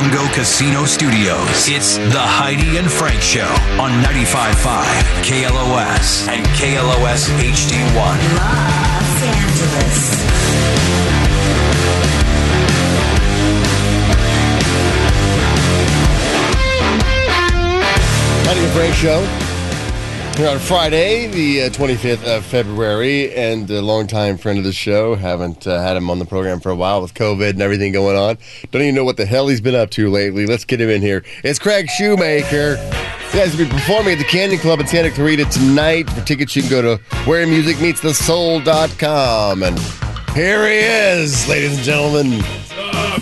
Bungo Casino Studios. It's the Heidi and Frank Show on 95.5 KLOS and KLOS HD1. Los Angeles. Heidi and Frank Show. Here on Friday, the uh, 25th of February, and a longtime friend of the show. Haven't uh, had him on the program for a while with COVID and everything going on. Don't even know what the hell he's been up to lately. Let's get him in here. It's Craig Shoemaker. You guys will be performing at the Canyon Club in Santa Clarita tonight. For tickets, you can go to wheremusicmeetsthesoul.com. And here he is, ladies and gentlemen.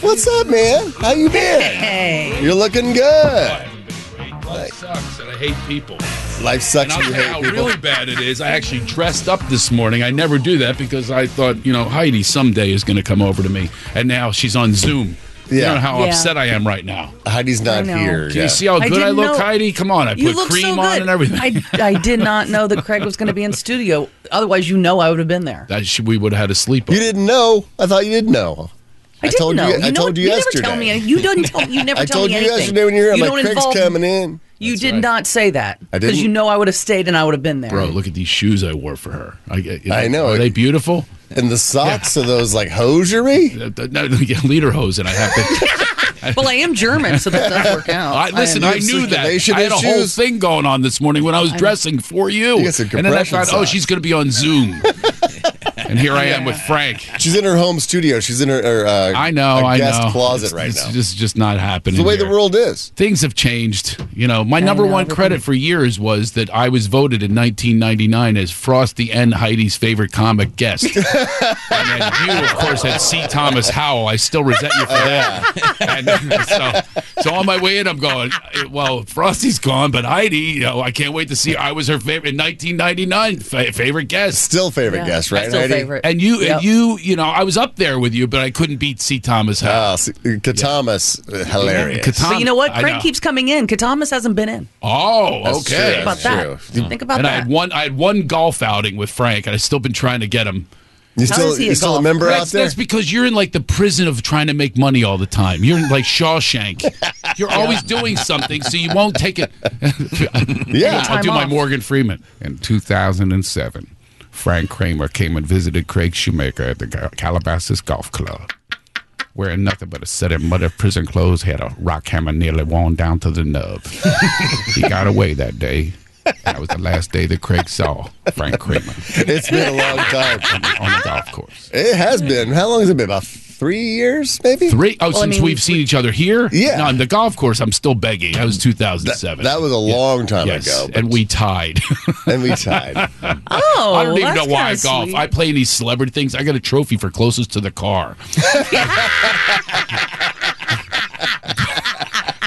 What's up, man? How you been? Hey. You're looking good. Life sucks, and I hate people. Life sucks And when I'll you tell you hate how people. really bad it is. I actually dressed up this morning. I never do that because I thought, you know, Heidi someday is going to come over to me, and now she's on Zoom. You Yeah. know how Yeah. upset I am right now. Heidi's not here. Can yeah. you see how good I didn't look, know- Heidi? Come on, I You put look cream so on and everything. I, I did not know that Craig was going to be in studio. Otherwise, you know I would have been there. that should, we would have had a sleepover. You didn't know. I thought you didn't know. I, I didn't told know. you- I know told what? you never yesterday. tell me. You didn't tell. You never I tell told me you anything. yesterday when you were here, I'm you like, Craig's involve coming in. You That's did right. not say that I because didn't? you know I would have stayed and I would have been there. Bro, look at these shoes I wore for her. I, I know. Are they beautiful? And the socks are those like hosiery? No, yeah, leader hose, and I have to. Well, I am German, so that does work out. I, listen, am- I knew that. circulation I had a whole issues. thing going on this morning when I was dressing for you. You and then I compression thought, oh, she's going to be on Zoom. And here I am with Frank. She's in her home studio. She's in her, her uh, I know, a I guest know. closet it's, right it's now. just just not happening. It's the way the world is. Things have changed. You know, my number know, one everything- credit for years was that I was voted in 1999 as Frosty and Heidi's favorite comic guest. and then you, of course, had C. Thomas Howell. I still resent you for that. And so, so on my way in, I'm going, well, Frosty's gone, but Heidi, you know, I can't wait to see. I was her favorite in 1999 fa- favorite guest. Still favorite Yeah. guest, right, Still Heidi? Favorite. And you, Yep. and you, you know, I was up there with you, but I couldn't beat C. Thomas Howell. Oh, see, Katamas, uh, hilarious. Katam- But you know what? I Craig know. keeps coming in. Katamas hasn't been in. Oh, That's okay. true. Think about That's that. true. Think about and I had one. I had one golf outing with Frank, and I've still been trying to get him. You How still, he you still a golf? member out there? that's because you're in like the prison of trying to make money all the time. You're in like Shawshank. You're always doing something, so you won't take it. yeah. I'll do Time my. Morgan Freeman. In 2007, Frank Kramer came and visited Craig Shoemaker at the Calabasas Golf Club. Wearing nothing but a set of muddy prison clothes, had a rock hammer nearly worn down to the nub. he got away that day. That was the last day that Craig saw Frank Kramer It's been a long time. on the golf course. It has been. How long has it been? About three years, maybe? Three? Oh, Well, I since mean, we've seen each other here? Yeah. No, on the golf course, I'm still begging. That was 2007. that was a long time yes. ago. and we tied. and we tied. Oh, I don't even know why I golf. sweet. I play in these celebrity things. I got a trophy for closest to the car.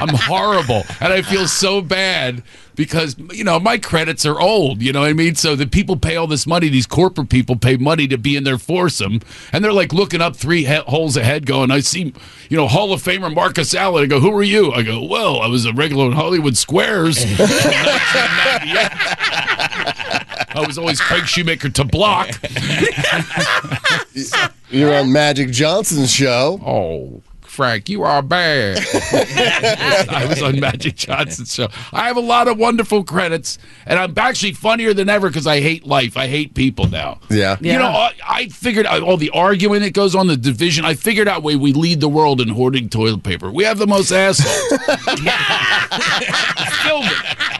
I'm horrible, and I feel so bad because you know my credits are old. You know what I mean? So the people pay all this money. These corporate people pay money to be in their foursome, and they're like looking up three he- holes ahead, going, "I see, you know, Hall of Famer Marcus Allen." I go, "Who are you?" I go, "Well, I was a regular in Hollywood Squares." I was always Craig Shoemaker to block. You're on Magic Johnson's show. Oh, Frank, you are bad. I was on Magic Johnson's show. I have a lot of wonderful credits, and I'm actually funnier than ever because I hate life. I hate people now. Yeah. Yeah. You know, I, I figured out all the arguing that goes on, the division. I figured out way we lead the world in hoarding toilet paper. We have the most assholes. filled with it.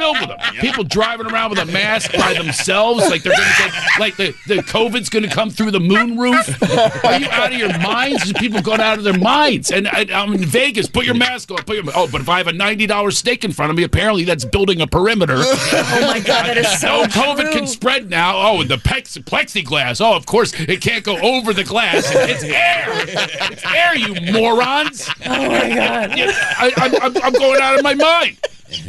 Filled with them. People driving around with a mask by themselves, like they're going to get, like the, the COVID's going to come through the moon roof. Are you out of your minds? People going out of their minds. And I, I'm in Vegas. Put your mask on. Put your, oh, but if I have a $90 steak in front of me, apparently that's building a perimeter. Oh my God, that is so No, COVID true. can spread now. Oh, the pex- plexiglass. Oh, of course, it can't go over the glass. It's air. It's air, you morons. Oh my God. I, I'm, I'm going out of my mind.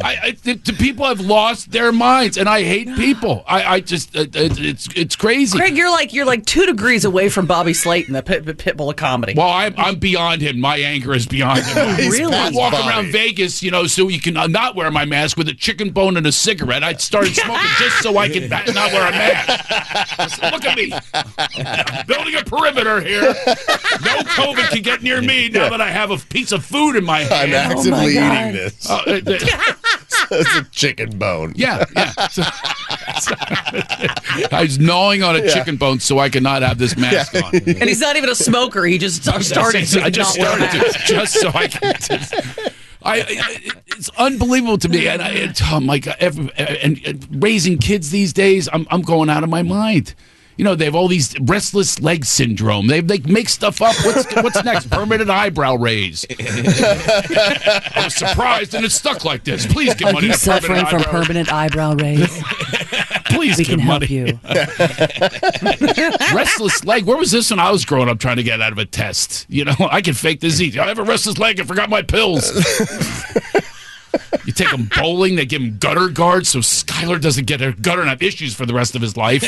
I, I the, the people have lost their minds, and I hate people. I, I just uh, it, it's it's crazy. Craig, you're like you're like two degrees away from Bobby Slayton, the pit, pit bull of comedy. Well, I'm, I'm beyond him. My anger is beyond him. Really? I past walk Bobby. around Vegas, you know, so you can uh, not wear my mask with a chicken bone and a cigarette. I started smoking just so I could not not wear a mask. Look at me. I'm building a perimeter here. No COVID can get near me now that I have a piece of food in my hand. I'm hand. actively God. eating this. Uh, uh, uh, it's a chicken bone. yeah, yeah. So- so- I was gnawing on a chicken bone so I could not have this mask on. and he's not even a smoker. He just started. I just not wear a started to, just so I can. Just, I, I, it's unbelievable to me, and I, it, oh my god, every, and, and raising kids these days, I'm, I'm going out of my mind. You know, they have all these restless leg syndrome. They they make stuff up. What's what's next? Permanent eyebrow raise. I was surprised, and it's stuck like this. Please give Are money you to suffering permanent from eyebrow. permanent eyebrow raise? Please We give can help money. you. restless leg. Where was this when I was growing up trying to get out of a test? You know, I can fake disease. I have a restless leg. I forgot my pills. you take him bowling. They give him gutter guards so Skylar doesn't get a gutter and have issues for the rest of his life.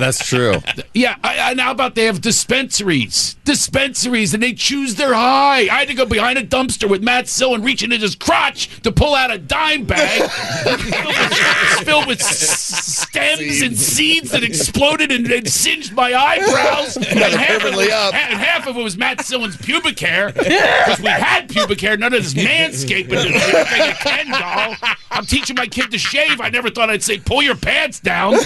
That's true. yeah, I, I, now about they have dispensaries, dispensaries, and they choose their high. I had to go behind a dumpster with Matt Sill and reach into his crotch to pull out a dime bag filled with, filled with s- stems and seeds that exploded and, and singed my eyebrows. And half, of it, up. and half of it was Matt Sillon's pubic hair because we had pubic hair. None of this manscaping to like a Ken doll. I'm teaching my kid to shave. I never thought I'd say pull your pants down.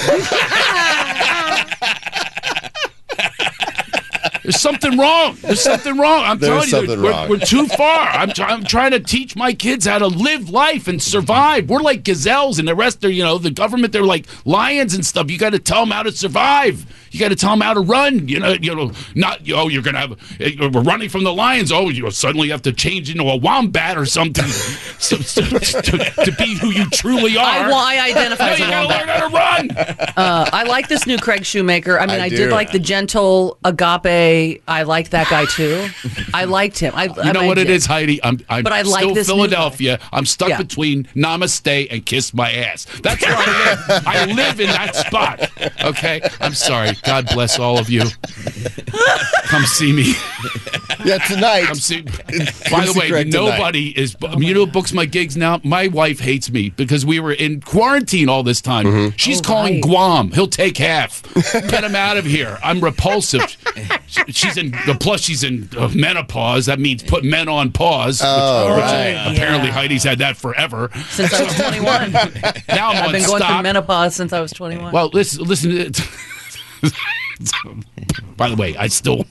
There's something wrong. There's something wrong. I'm telling you, we're, we're too far. I'm, try- I'm trying to teach my kids how to live life and survive. We're like gazelles, and the rest are, you know, the government. They're like lions and stuff. You got to tell them how to survive. You got to tell them how to run. You know, you know, not oh, you're gonna have. eh, We're running from the lions. Oh, you suddenly have to change into a wombat or something so, so- to, to be who you truly are. I, well, I identify No, as a you gotta learn how to run. Uh, I like this new Craig Shoemaker. I mean, I I, did like the gentle agape. I like that guy too. I liked him. I, You know what it is, Heidi? I'm, I'm But I like still this Philadelphia. I'm stuck Yeah. between Namaste and Kiss My Ass. That's where I live. I live in that spot. Okay? I'm sorry. God bless all of you. Come see me. Yeah, tonight. Come see. By the way, Craig nobody is. you know, books my gigs now. My wife hates me because we were in quarantine all this time. Mm-hmm. She's Oh, calling right. Guam. He'll take half. Get him out of here. I'm repulsive. She's in. Plus, she's in uh, menopause. That means put men on pause. Oh, which, right. which apparently Yeah. Heidi's had that forever. Since I was 21. Now I'm I've on been going through menopause since I was 21. Well, listen, listen. By the way, I still,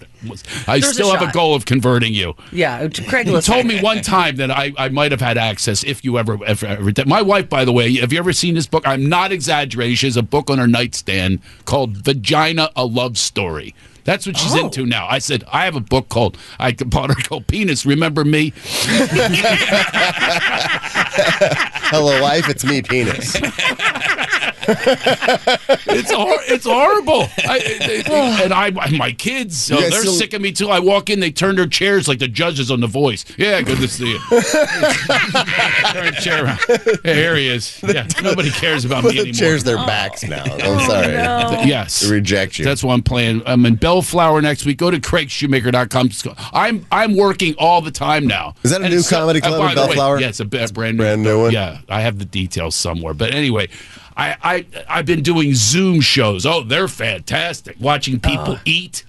I There's a still have a shot. goal of converting you. yeah, Craig You listen. told me one time that I, I might have had access if you ever, ever, ever did. My wife, by the way, have you ever seen this book? I'm not exaggerating. She has a book on her nightstand called Vagina, a Love Story. That's what she's Oh. into now. I said, I have a book called, I bought her called Penis, Remember Me? Hello, wife. It's me, penis. It's hor- it's horrible. I, they- they- and I, my kids, uh, guys they're still- sick of me too. I walk in, they turn their chairs like the judges on The Voice. Yeah, good to see you. turn a chair around. Yeah, here he is. Yeah, nobody cares about me the anymore. chairs their backs now. I'm sorry. Yes. To reject you. That's what I'm playing. I'm in Bellflower next week. Go to craigshoemaker.com. I'm I'm working all the time now. Is that a And new so- comedy club by in the way, Bellflower? yeah, it's a b- brand new, brand new one? Yeah, I have the details somewhere. But anyway, I, I I've been doing Zoom shows. Oh, they're fantastic. Watching people uh. eat.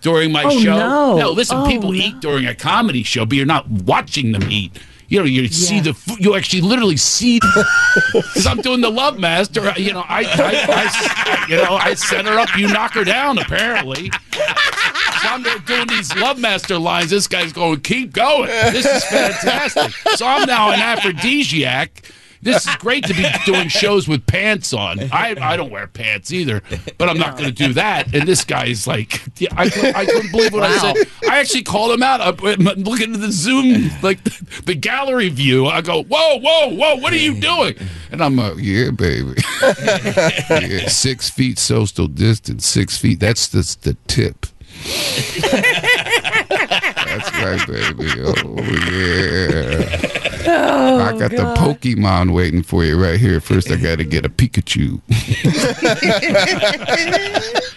During my Oh, show, no. listen. Oh, people no. eat during a comedy show, but you're not watching them eat. You know, you see the food. You actually literally see because I'm doing the Love Master. You know, I, I, I, you know, I set her up. You knock her down. Apparently, so I'm there doing these Love Master lines. This guy's going, keep going. This is fantastic. So I'm now an aphrodisiac. This is great to be doing shows with pants on. I, I don't wear pants either, but I'm not going to do that. And this guy's like, yeah, I, I couldn't believe what I Wow. said. I actually called him out. I'm looking at the Zoom, like the, the gallery view. I go, whoa, whoa, whoa, what are you doing? And I'm like, yeah, baby. yeah, six feet social distance, six feet. That's the, the tip. That's right, baby. Oh, yeah. Oh, I got the Pokemon waiting for you right here. First, I got to get a Pikachu.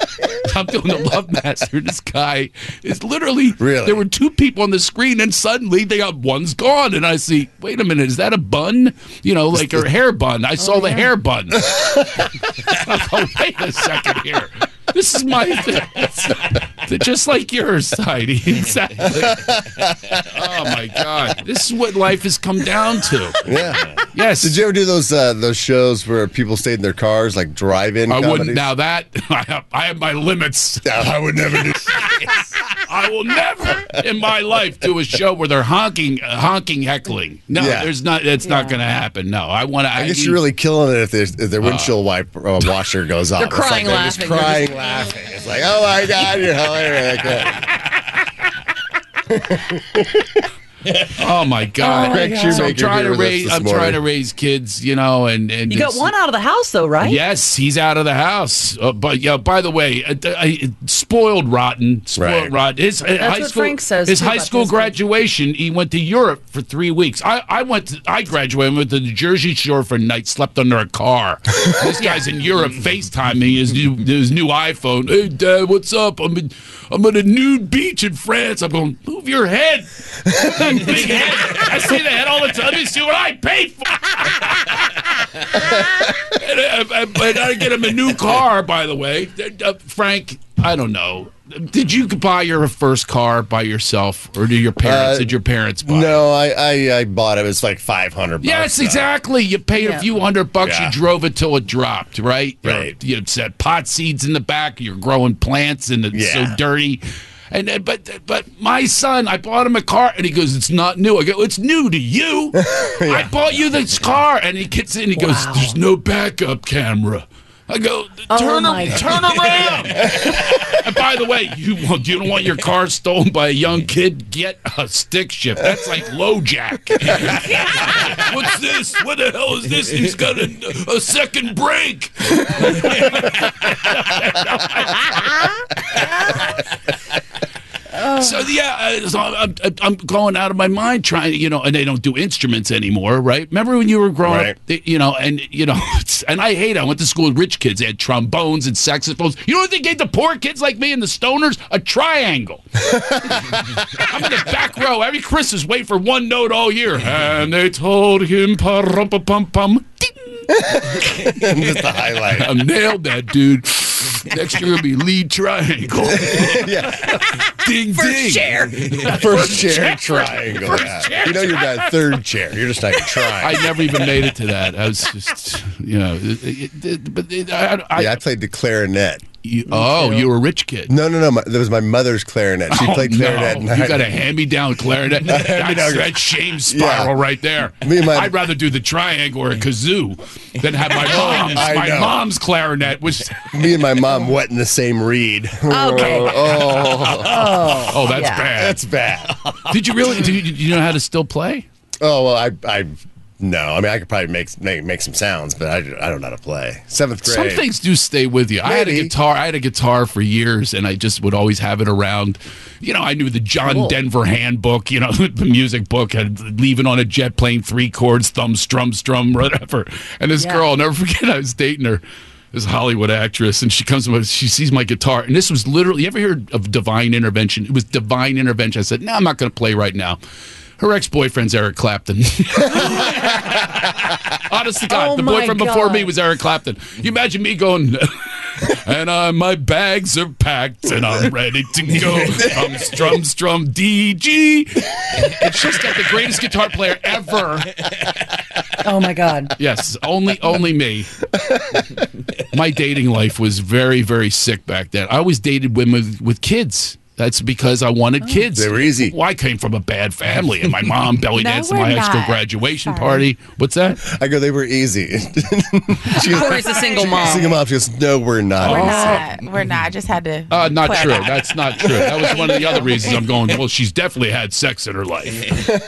I'm doing the Love Master. This guy is literally. Really? There were two people on the screen, and suddenly they got one's gone, and I see. Wait a minute, is that a bun? You know, like her hair bun. I saw oh, the hair bun. I go, wait a second here. This is my thing. Just like yours, Heidi. Exactly. Oh my God. This is what life has come down to. Yeah. Yes. Did you ever do those uh, those shows where people stayed in their cars, like drive-in? I wouldn't. Now that I have, I have my limits. I would never do. I will never in my life do a show where they're honking, uh, honking, heckling. No, Yeah. there's not. It's not going to happen. No, I want to. I guess you're really killing it if, there's, if their windshield wipe uh, washer goes off. They're It's like crying, they're just laughing. crying, laughing. It's like, oh my god, you're hilarious. Oh my God! Greg so I'm trying to raise. I'm morning. trying to raise kids, you know, and and You got one out of the house, though, right? Yes, he's out of the house. Uh, but yeah, by the way, uh, uh, spoiled rotten, spoiled Right. rotten. His uh, high what school, Frank says, His high school his kid. graduation, he went to Europe for three weeks. I, I went. To, I graduated. Went to the Jersey Shore for a night. Slept under a car. this guy's in Europe, FaceTiming his new his new iPhone. Hey, Dad, what's up? I'm in, I'm at a nude beach in France. I'm going. Move your head. That big head. I see the head all the time. Let me see what I paid for. and, I, I, and I get him a new car, by the way. Uh, Frank, I don't know. Did you buy your first car by yourself, or did your parents? Uh, did your parents buy? it? No, I, I I bought it. It was like five hundred. Yes, exactly. You paid a few hundred bucks. Yeah. You drove it till it dropped, right? Right. You, you said pot seeds in the back. You're growing plants, and it's Yeah. so dirty. And uh, but but my son, I bought him a car, and he goes, "It's not new." I go, "It's new to you. I bought you this car." And he gets in, he goes, "There's no backup camera." I go, Oh, turn, my ar- turn around. and by the way, you want you don't want your car stolen by a young kid? Get a stick shift. That's like LoJack. What's this? What the hell is this? He's got a, a second brake. So yeah, uh, so I'm, I'm- I'm going out of my mind trying, you know, and they don't do instruments anymore, right? Remember when you were growing Right. up, they- you know, and you know, and I hate. it. I went to school with rich kids. They had trombones and saxophones. You know what they gave the poor kids like me and the stoners? A triangle. I'm in the back row every Christmas, wait for one note all year. And they told him, pum pum pum. Just the highlight. I nailed that, dude. Next year will be lead triangle. Yeah. Ding ding. chair. First chair chair. triangle. First yeah. chair You know you're that third chair. You're just not trying. I never even made it to that. I was just, you know, it, it, but it, I, I, yeah, I played the clarinet. You, oh, you were a rich kid. No, no, no. My, that was my mother's clarinet. She Oh, played no. clarinet. and You got a hand-me-down clarinet. That's, Hand-me-down. that's shame spiral Yeah. right there. Me and my- I'd rather do the triangle or a kazoo than have my oh, mom's my know. mom's clarinet. Which Me and my mom wet in the same reed. Okay. Oh, oh, that's Yeah. bad. that's bad. Did you really? Did you, did you know how to still play? Oh well, I, I, no. I mean, I could probably make make, make some sounds, but I, I don't know how to play. Seventh grade. Some things do stay with you. I had a guitar. I had a guitar for years, and I just would always have it around. You know, I knew the John Cool. Denver handbook. You know, the music book had leaving on a jet plane, three chords, thumb, strum, strum, whatever. And this Yeah. girl, I'll never forget. I was dating her. This Hollywood actress, and she comes to. She sees my guitar, and this was literally. You ever heard of divine intervention? It was divine intervention. I said, "No, I'm not going to play right now." Her ex-boyfriend's Eric Clapton. Honest to God, Oh the my boyfriend before me was Eric Clapton. You imagine me going, and uh, my bags are packed and I'm ready to go. I'm strum, strum, DG. And she's got the greatest guitar player ever. Oh my God. Yes, only only me. My dating life was very very sick back then. I always dated women with, with kids. That's because I wanted kids. They were easy. Well, I came from a bad family, and my mom belly No, danced at my we're high school graduation Sorry. party. What's that? I go, they were easy. she was Corey's a single mom. single mom. She goes, no, we're not. We're easy." not. We're not. I just had to. Uh, not true. that. That's not true. That was one of the other reasons I'm going. Well, she's definitely had sex in her life.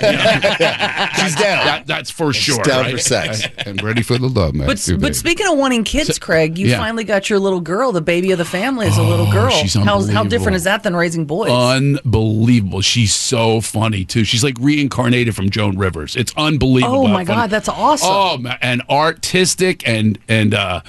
She's down. That, that's for sure. down right? for sex. And ready for the love, man. But, but speaking of wanting kids, Craig, you yeah. finally got your little girl. The baby of the family is a little Oh, girl. she's how, how different is that than raising amazing voice. Unbelievable. She's so funny too. She's like reincarnated from Joan Rivers. It's unbelievable. oh how my funny- God, that's awesome. Oh, and artistic and and uh,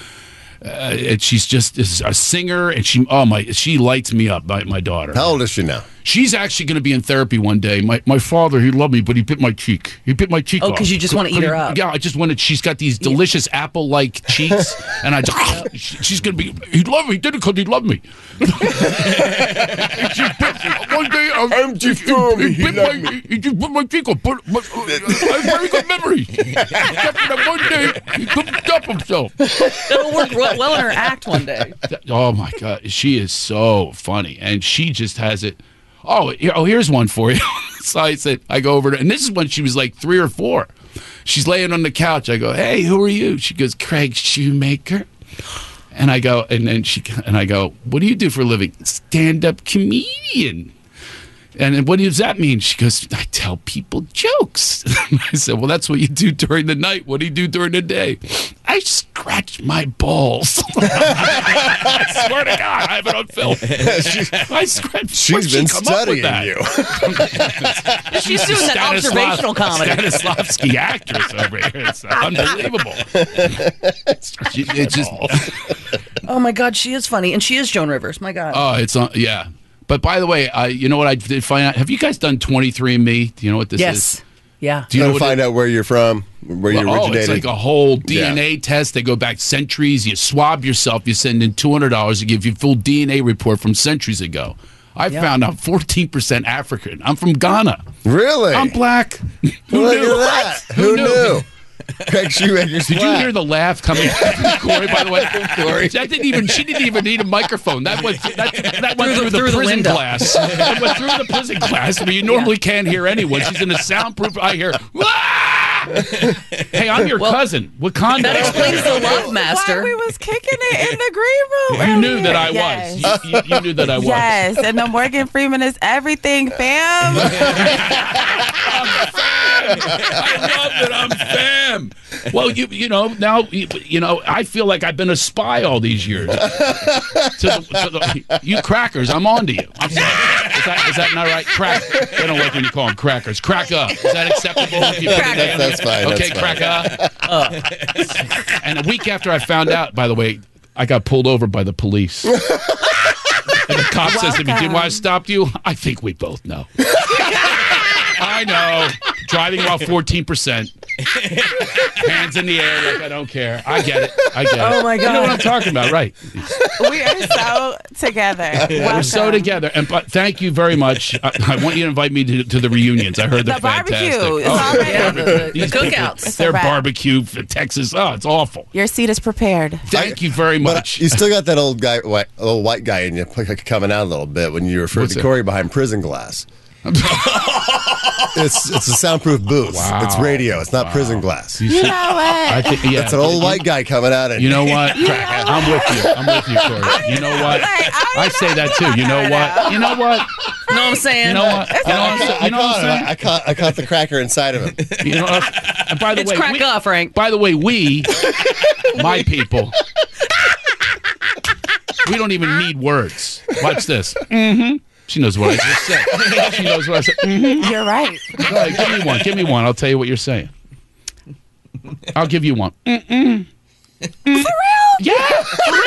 uh and she's just is a singer and she oh my she lights me up my, my daughter. How old is she now? She's actually going to be in therapy one day. My my father, he loved me, but he bit my cheek. He bit my cheek. Oh, off. 'cause you just wanna eat her up. Yeah, I just wanted. She's got these delicious apple-like cheeks, and I just she's going to be. He loved me. He did it because he loved me. she bit, one day, um, Empty he, storm, he, he bit loved my, he just bit my cheek off. But, but uh, I have very good memory. Except for that one day, he couldn't stop himself. That'll work well well in her act one day. Oh my god, she is so funny, and she just has it. Oh, oh, here's one for you. so I said, I go over to, and this is when she was like three or four. She's laying on the couch. I go, Hey, who are you? She goes, Craig Shoemaker. And I go, and then she, and I go, What do you do for a living? Stand up comedian. And then what does that mean? She goes, I tell people jokes. I said, Well, that's what you do during the night. What do you do during the day? I scratch my balls. I swear to God, I have it on film. I scratch. She's where'd she been come up with studying that? you. She's doing that Stanislav- observational comedy. Stanislavski actress over here. It's unbelievable. She- It's just, Oh my God, she is funny, and she is Joan Rivers. My God. oh, it's on. Yeah. But by the way, I, you know what I did find out? Have you guys done 23andMe? Do you know what this is? yes. Yeah. Do you You know know, what it- find out where you're from, where you Oh, originated. it's like a whole Yeah. DNA test. They go back centuries. You swab yourself. You send in two hundred dollars to give you a full DNA report from centuries ago. I Yeah. found out fourteen percent African. I'm from Ghana. really? I'm black. Who Look knew? at that. Who Who knew? knew? Craig Shoemaker's Did you hear the laugh coming from Corey? By the way, Corey, that didn't even. She didn't even need a microphone. That was That, that went Through through, the- through prison glass. It went through the prison glass where you normally can't hear anyone. She's in a soundproof. I hear. "Wah!" Hey, I'm your Well, cousin. Wakanda. That explains the love master. Why we was kicking it in the green room. You knew earlier. that I Yes. was. You, you, you knew that I was. Yes, and the Morgan Freeman is everything, fam. I love that I'm fam. Well, you you know now you, you know I feel like I've been a spy all these years. to the, to the, you crackers, I'm on to you. I'm sorry. Is that, is that not right? Crack. They don't like when you call them crackers. Crack up. Is that acceptable? If you put it That's- that's fine, Okay, that's crack up. And a week after I found out, by the way, I got pulled over by the police. And the cop says to me, "Do you why I stopped you?" I think we both know. I know. Driving while 14%. Hands in the air like I don't care. I get it. I get it. Oh, my god! You know what I'm talking about, right? we are so together. We're so Welcome. together. And but thank you very much. I, I want you to invite me to, to the reunions. I heard they're The barbecue. fantastic. It's Oh, already- the, the, the these people, cookouts. It's a Their wrap. barbecue for Texas. Oh, it's awful. Your seat is prepared. Thank you very But much. you still got that old guy, white, old white guy in you like, coming out a little bit when you referred What's to that? Corey behind prison glass. it's it's a soundproof booth. Wow. It's radio. It's not prison glass. You You see- know I think, yeah. It's an old white guy coming out and You know what? I'm with you. I'm with you, Corey. You know what? I I say that too. You know what? You know what? You know what I'm saying? You know what? You know what I'm saying? I You know what caught I'm saying? I caught I caught the cracker inside of him. You know, what? and by the It's way, crack we, off, Frank. by the way, we, my people, we don't even need words. Watch this. Mm-hmm. She knows what I just said. She knows what I said. Mm-hmm. You're right. Go give me one. Give me one. I'll tell you what you're saying. I'll give you one. Mm-mm. For real? Yeah, for real.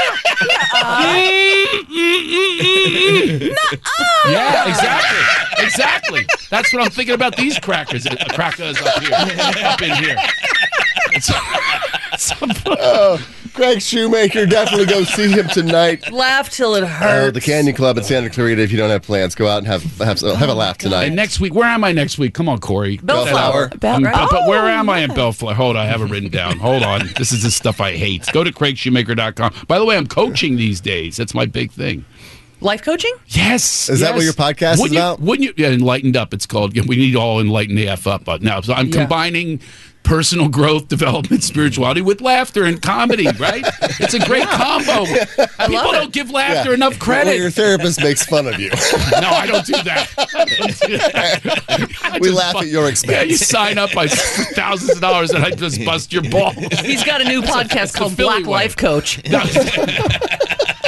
Yeah, exactly. Exactly. That's what I'm thinking about these crackers. Uh, crackers up here. Up in here. It's, it's- Craig Shoemaker, definitely go see him tonight. Laugh till it Uh, hurts. the Canyon Club in Santa Clarita. If you don't have plans, go out and have have, have a laugh tonight. and next week, where am I next week? Come on, Corey. Bellflower. Bell- I'm- but, but where Oh, am I in Bellflower? Hold on, I have it written down. Hold on. This is the stuff I hate. Go to craigshoemaker.com. By the way, I'm coaching these days. That's my big thing. Life coaching? Yes. Is that what your podcast is wouldn't you, about? Wouldn't you? Yeah, enlightened up. It's called. We need to all enlighten the f up uh, now. So I'm Yeah. combining personal growth, development, spirituality with laughter and comedy. Right? It's a great combo. People love don't give laughter Yeah. enough Well, your therapist makes fun of you. no, I don't do that. Don't do that. We laugh bu- at your expense. Yeah, you sign up by thousands of dollars and I just bust your balls. He's got a new podcast it's a called Black way. Life Coach. hey,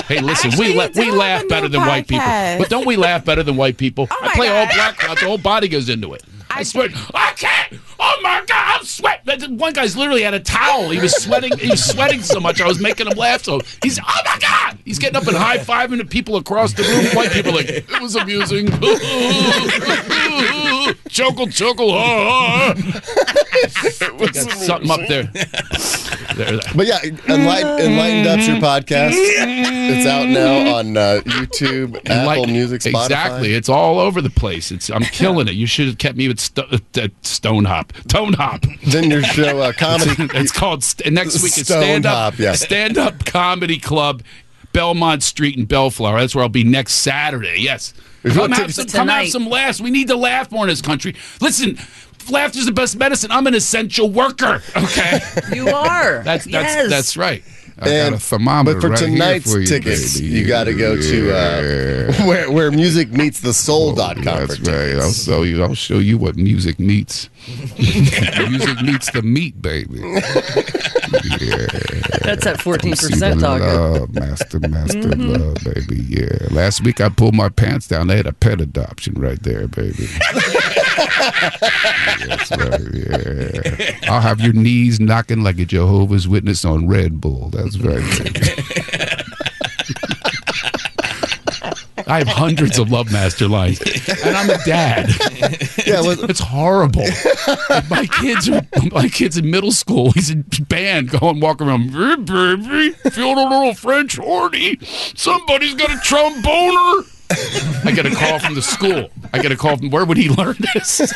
Hey, listen, Actually, we you la- we laugh better new than white people, but don't we laugh better than white people? Oh I my play all black out, the whole body goes into it. I, I- swear, I can't. That- One guy's literally had a towel. He was sweating. He was sweating so much. I was making him laugh. So he's, oh my god, he's getting up and high fiving the people across the room. White people like, it was amusing. chuckle, chuckle. Ah. Got something up there. there. But yeah, Enlighten, Enlightened Up's your podcast. It's out now on uh, YouTube, Apple Music, Spotify. Exactly. It's all over the place. It's I'm killing it. You should have kept me with sto- uh, Stone Hop. Tone Hop. Then your show, uh, Comedy. It's called st- next week. It's Stone stand up. Hop, yeah. Stand up comedy club, Belmont Street in Bellflower. That's where I'll be next Saturday. Yes. If Come want have, some, come have some laughs. We need to laugh more in this country. Listen, laughter's the best medicine. I'm an essential worker. Okay. You are. That's that's yes. that's right. I And- got a thermometer But for right here tonight's for you, tickets, baby. you got to go to uh, where where music meets the soul.com. for That's right. I'll tickets. show you. I'll show you what music meets. music meets the meat, baby. That's at fourteen percent. the talking. love, master, master Mm-hmm. love, baby. Yeah. Last week I pulled my pants down. They had a pet adoption right there, baby. That's right. Yeah. I'll have your knees knocking like a Jehovah's Witness on Red Bull. That's very Baby. I have hundreds of Love Master lines, and I'm a dad. Yeah, well, It's horrible. my kids are my kids in middle school. He's in band, going walking around. "Hey, baby, feeling a little French horny. Somebody's got a tromboner. I get a call from the school. I get a call from where would he learn this?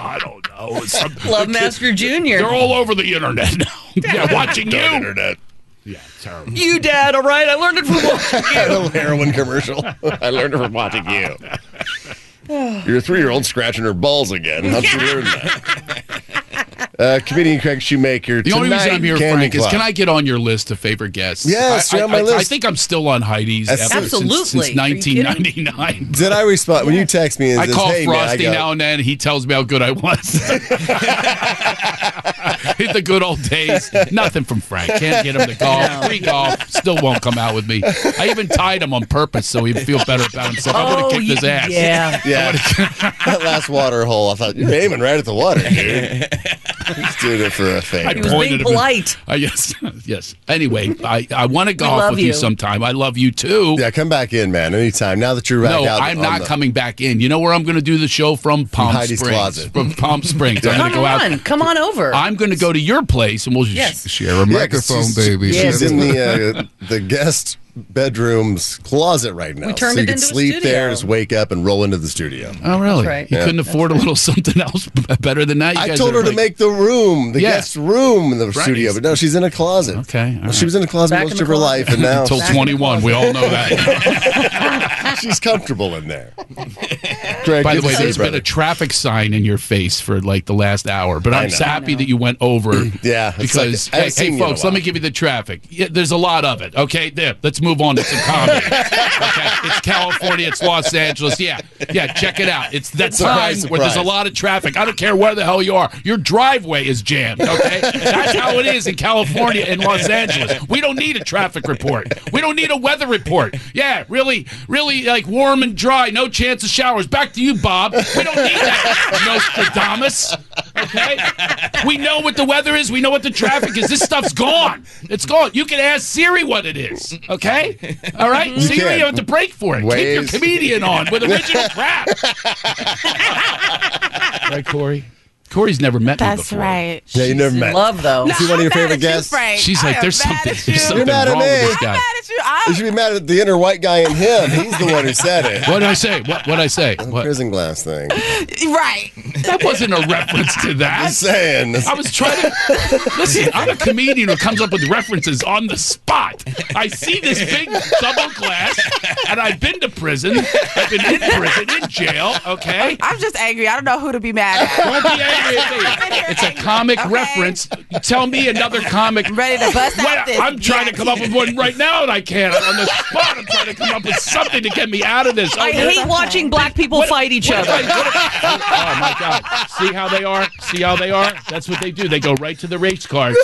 I don't know. It's some, Love the kids- Master Junior. They're all over the internet now. yeah, watching you. internet. Yeah, terrible. You dad, all right? I learned it from watching A little heroin commercial. I learned it from watching you. Your three-year-old scratching her balls again. How'd you learn that? Uh, comedian Craig Shoemaker. The only reason I'm here, Candy Frank, is can I get on your list of favorite guests? Yes, I, you're on my I- I- list. I think I'm still on Heidi's That's- ever since- Absolutely. since, Are you kidding? 1999. Did I respond when you text me? I says, call hey, man, I Frosty go, now and then. He tells me how good I was. Hit the good old days. Nothing from Frank. Can't get him to golf. No. Free golf. Still won't come out with me. I even tied him on purpose so he'd feel better about himself. I would have Oh, kicked his ass. yeah. Yeah, that last water hole. I thought you're aiming right at the water, dude. He's doing it for a I favor. was being him in- polite. Uh, yes, yes. Anyway, I, I want to golf love with you. you. sometime. I love you too. Yeah, come back in, man. Anytime. Now that you're back No, out. I'm not the- coming back in. You know where I'm going to do the show from? Palm Heidi's Springs. closet. From Palm Springs. I'm going Come to go on, out. come on over. I'm going to go to your place and we'll just Yes. Share a Yeah, 'cause microphone, she's- baby. Yes. She's in the uh, the guest bedroom's closet right now. We turned so you it can into a sleep studio. there, just wake up and roll into the studio. Oh, really? right. You Yeah. couldn't afford a little something else better than that? You I guys told are her to like- make the room, the Yeah. guest room in the Right. studio, but no, she's in a closet. Okay, all Well, She was in a closet Back most in the of her closet. life, and now Until Back in the 21. We all know that. she's comfortable in there. Greg, By the good way, to see there's you, been a traffic sign in your face for like the last hour, but I I'm know. happy that you went over. Yeah, it's like- Because, I haven't hey, seen hey, you in a folks, let me while. give you the traffic. Yeah, there's a lot of it. Okay, there. Let's move on to some comedy. okay, it's California, it's Los Angeles. Yeah, yeah. Check it out. It's that Surprise, time where there's a lot of traffic. I don't care where the hell you are. Your driveway is jammed. Okay, that's how it is in California and Los Angeles. We don't need a traffic report. We don't need a weather report. Yeah, really, really like warm and dry. No chance of showers. Back to you, Bob. We don't need that, Nostradamus. Okay, we know what the weather is. We know what the traffic is. This stuff's gone. It's gone. You can ask Siri what it is. Okay, all right. Siri, can. you have to break for it. Keep your comedian on with original crap. right, Corey. Corey's never met me That's before. right. Yeah, you never met. love though. Is he one of your I'm mad favorite at you, guests? Frank. She's I like, am there's mad something, at you. there's something mad at wrong with me. this I'm guy. mad at you. You I'm should be mad at the inner white guy in him. He's the one who said it. What did I say? What what I say? What? Prison glass thing. right. That wasn't a reference to that. Just saying. I was trying to listen. I'm a comedian who comes up with references on the spot. I see this big double glass, and I've been to prison. I've been in prison, in jail. Okay, I'm just angry. I don't know who to be mad at. don't be angry at me. It's a comic Okay. reference. Tell me another comic. I'm ready to bust What- out this. I'm trying to come up with one right now, and I can't. On the spot, I'm trying to come up with something to get me out of this. I hate watching black people what- fight each other. I- what oh my God! See how they are? See how they are? That's what they do. They go right to the race card.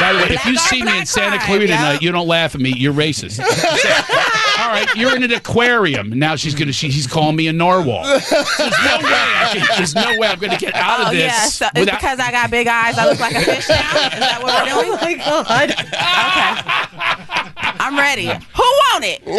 By the way, if you see me in Santa Clarita yeah. tonight, you don't laugh at me. You're racist. All right, you're in an aquarium. Now she's gonna. She, she's calling me a narwhal. There's no way. I can, there's no way I'm gonna get out of Oh this. yeah, so it's without- because I got big eyes. I look like a fish now. Is that what we're oh doing? Oh my god! Okay. I'm ready. Who want it? I'm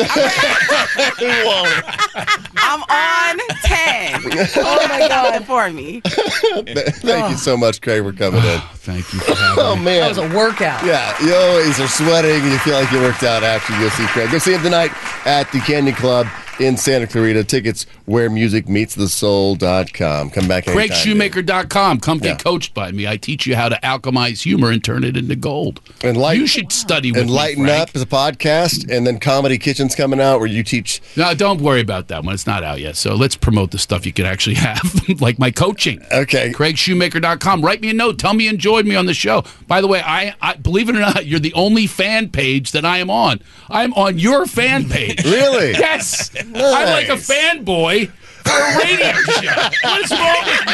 ready. I'm on ten. Oh my god, for me. Thank you so much, Craig, for coming in. Thank you for having Oh me. man, That was a workout. Yeah, you always are sweating you feel like you worked out after you go see Craig. Go see him tonight at the Canyon Club in Santa Clarita. Tickets where music meets the soul.com. Come back anytime. CraigShoemaker.com. Come get Yeah. coached by me. I teach you how to alchemize humor and turn it into gold. And light- you should study with And Lighten. Up is a podcast, and then Comedy Kitchen's coming out where you teach. No, don't worry about that one. It's not out yet. So let's promote the stuff you can actually have, like my coaching. Okay. CraigShoemaker.com. Write me a note. Tell me you enjoyed me on the show. By the way, I, I believe it or not, you're the only fan page that I am on. I'm on your fan page. Really? Yes. I'm like a fanboy for a radio show. What is wrong with me?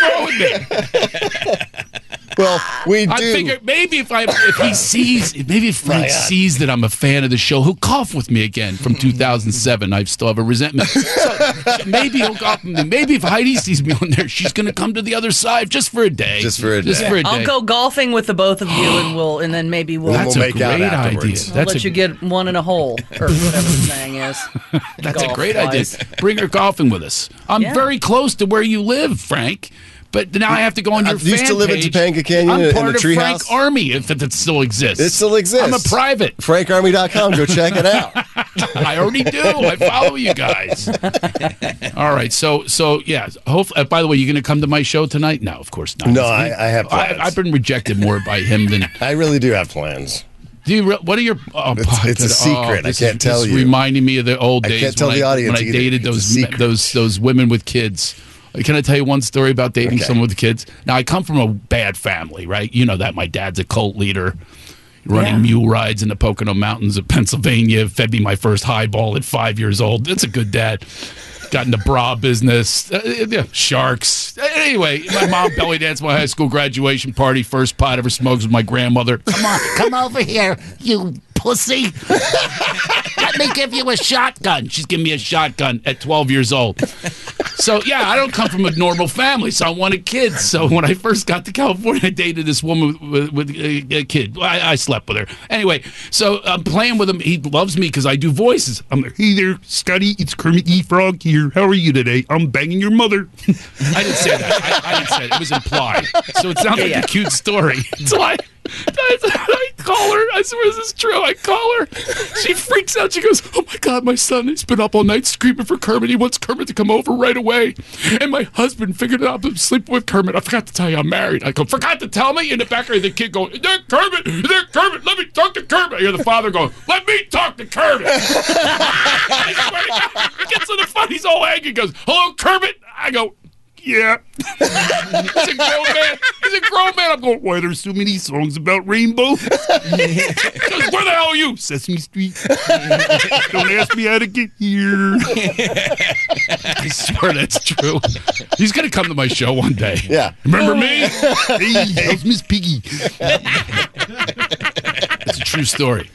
What's wrong with me? Well, we do. I figure maybe if I if he sees maybe if Frank sees that I'm a fan of the show, he'll cough with me again from hmm. 2007. I still have a resentment. So maybe he'll cough with me. Maybe if Heidi sees me on there, she's going to come to the other side just for a day. Just for a Just day. for a day. I'll go golfing with the both of you, and we'll, and then maybe we'll. Then That's we'll a make out great idea. afterwards. I'll That's let a, you get one in a hole, or whatever the saying is. that's a great wise. idea. Bring her golfing with us. I'm Yeah. very close to where you live, Frank. But now I have to go on your. I used to live in. Topanga Canyon I'm in part the of Frank treehouse. Army, if it still exists. It still exists. I'm a private. FrankArmy.com. Go check it out. I already do. I follow you guys. All right. So so yeah. Hope, uh, by the way, you going to come to my show tonight? No, of course not. No, I- I have I, plans. I've been rejected more by him than. I really do have plans. Do you? Re- what are your? Oh, It's- it's a good. secret. I can't is, tell you. Reminding me of the old days. I can't tell when the I, audience when I either. dated It's those those those women with kids. Can I tell you one story about dating Okay. someone with kids? Now I come from a bad family, right? You know that my dad's a cult leader. Running Yeah. mule rides in the Pocono Mountains of Pennsylvania, fed me my first highball at five years old. That's a good dad. Got into bra business, uh, yeah, sharks. Anyway, my mom belly danced my high school graduation party. First pot ever smoked with my grandmother. Come on, come over here, you pussy. Let me give you a shotgun. She's giving me a shotgun at 12 years old. So yeah, I don't come from a normal family, so I wanted kids. So when I first got to California, I dated this woman with, with, with a, kid. I, I slept with her. Anyway, so I'm playing with him. He loves me because I do voices. I'm like, hey there, Scotty, it's Kermit E. Frog here. How are you today? I'm banging your mother. I didn't say that. I, I didn't say it. It was implied. So it sounds like Yeah. a cute story. So I, I, call her. I swear this is true. I call her. She freaks out. She goes, "Oh my god, my son He's been up all night screaming for Kermit. He wants Kermit to come over right away." And my husband figured it out I'm sleeping with Kermit. I forgot to tell you I'm married. I go, "Forgot to tell me." In the back of the kid going, "Is that Kermit? Is that Kermit? Let me talk to Kermit." I hear the father going, "Let me talk to Kermit." It gets to the fun. He's all angry. He goes, "Hello, Kermit." I go. Yeah. He's a grown man. He's a grown man. I'm going, why there's so many songs about rainbow? he goes, where the hell are you? Sesame Street. Don't ask me how to get here. I swear that's true. He's going to come to my show one day. Yeah. Remember me? hey, how's Miss Piggy? it's a true story.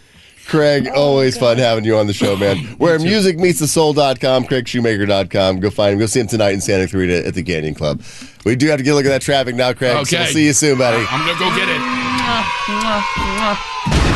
Craig, oh, always fun having you on the show, man. Where music meets the soul.com, CraigShoemaker.com. Go find him. Go see him tonight in Santa Clarita at the Canyon Club. We do have to get a look at that traffic now, Craig. So Okay. we'll see you soon, buddy. I'm going to go get it.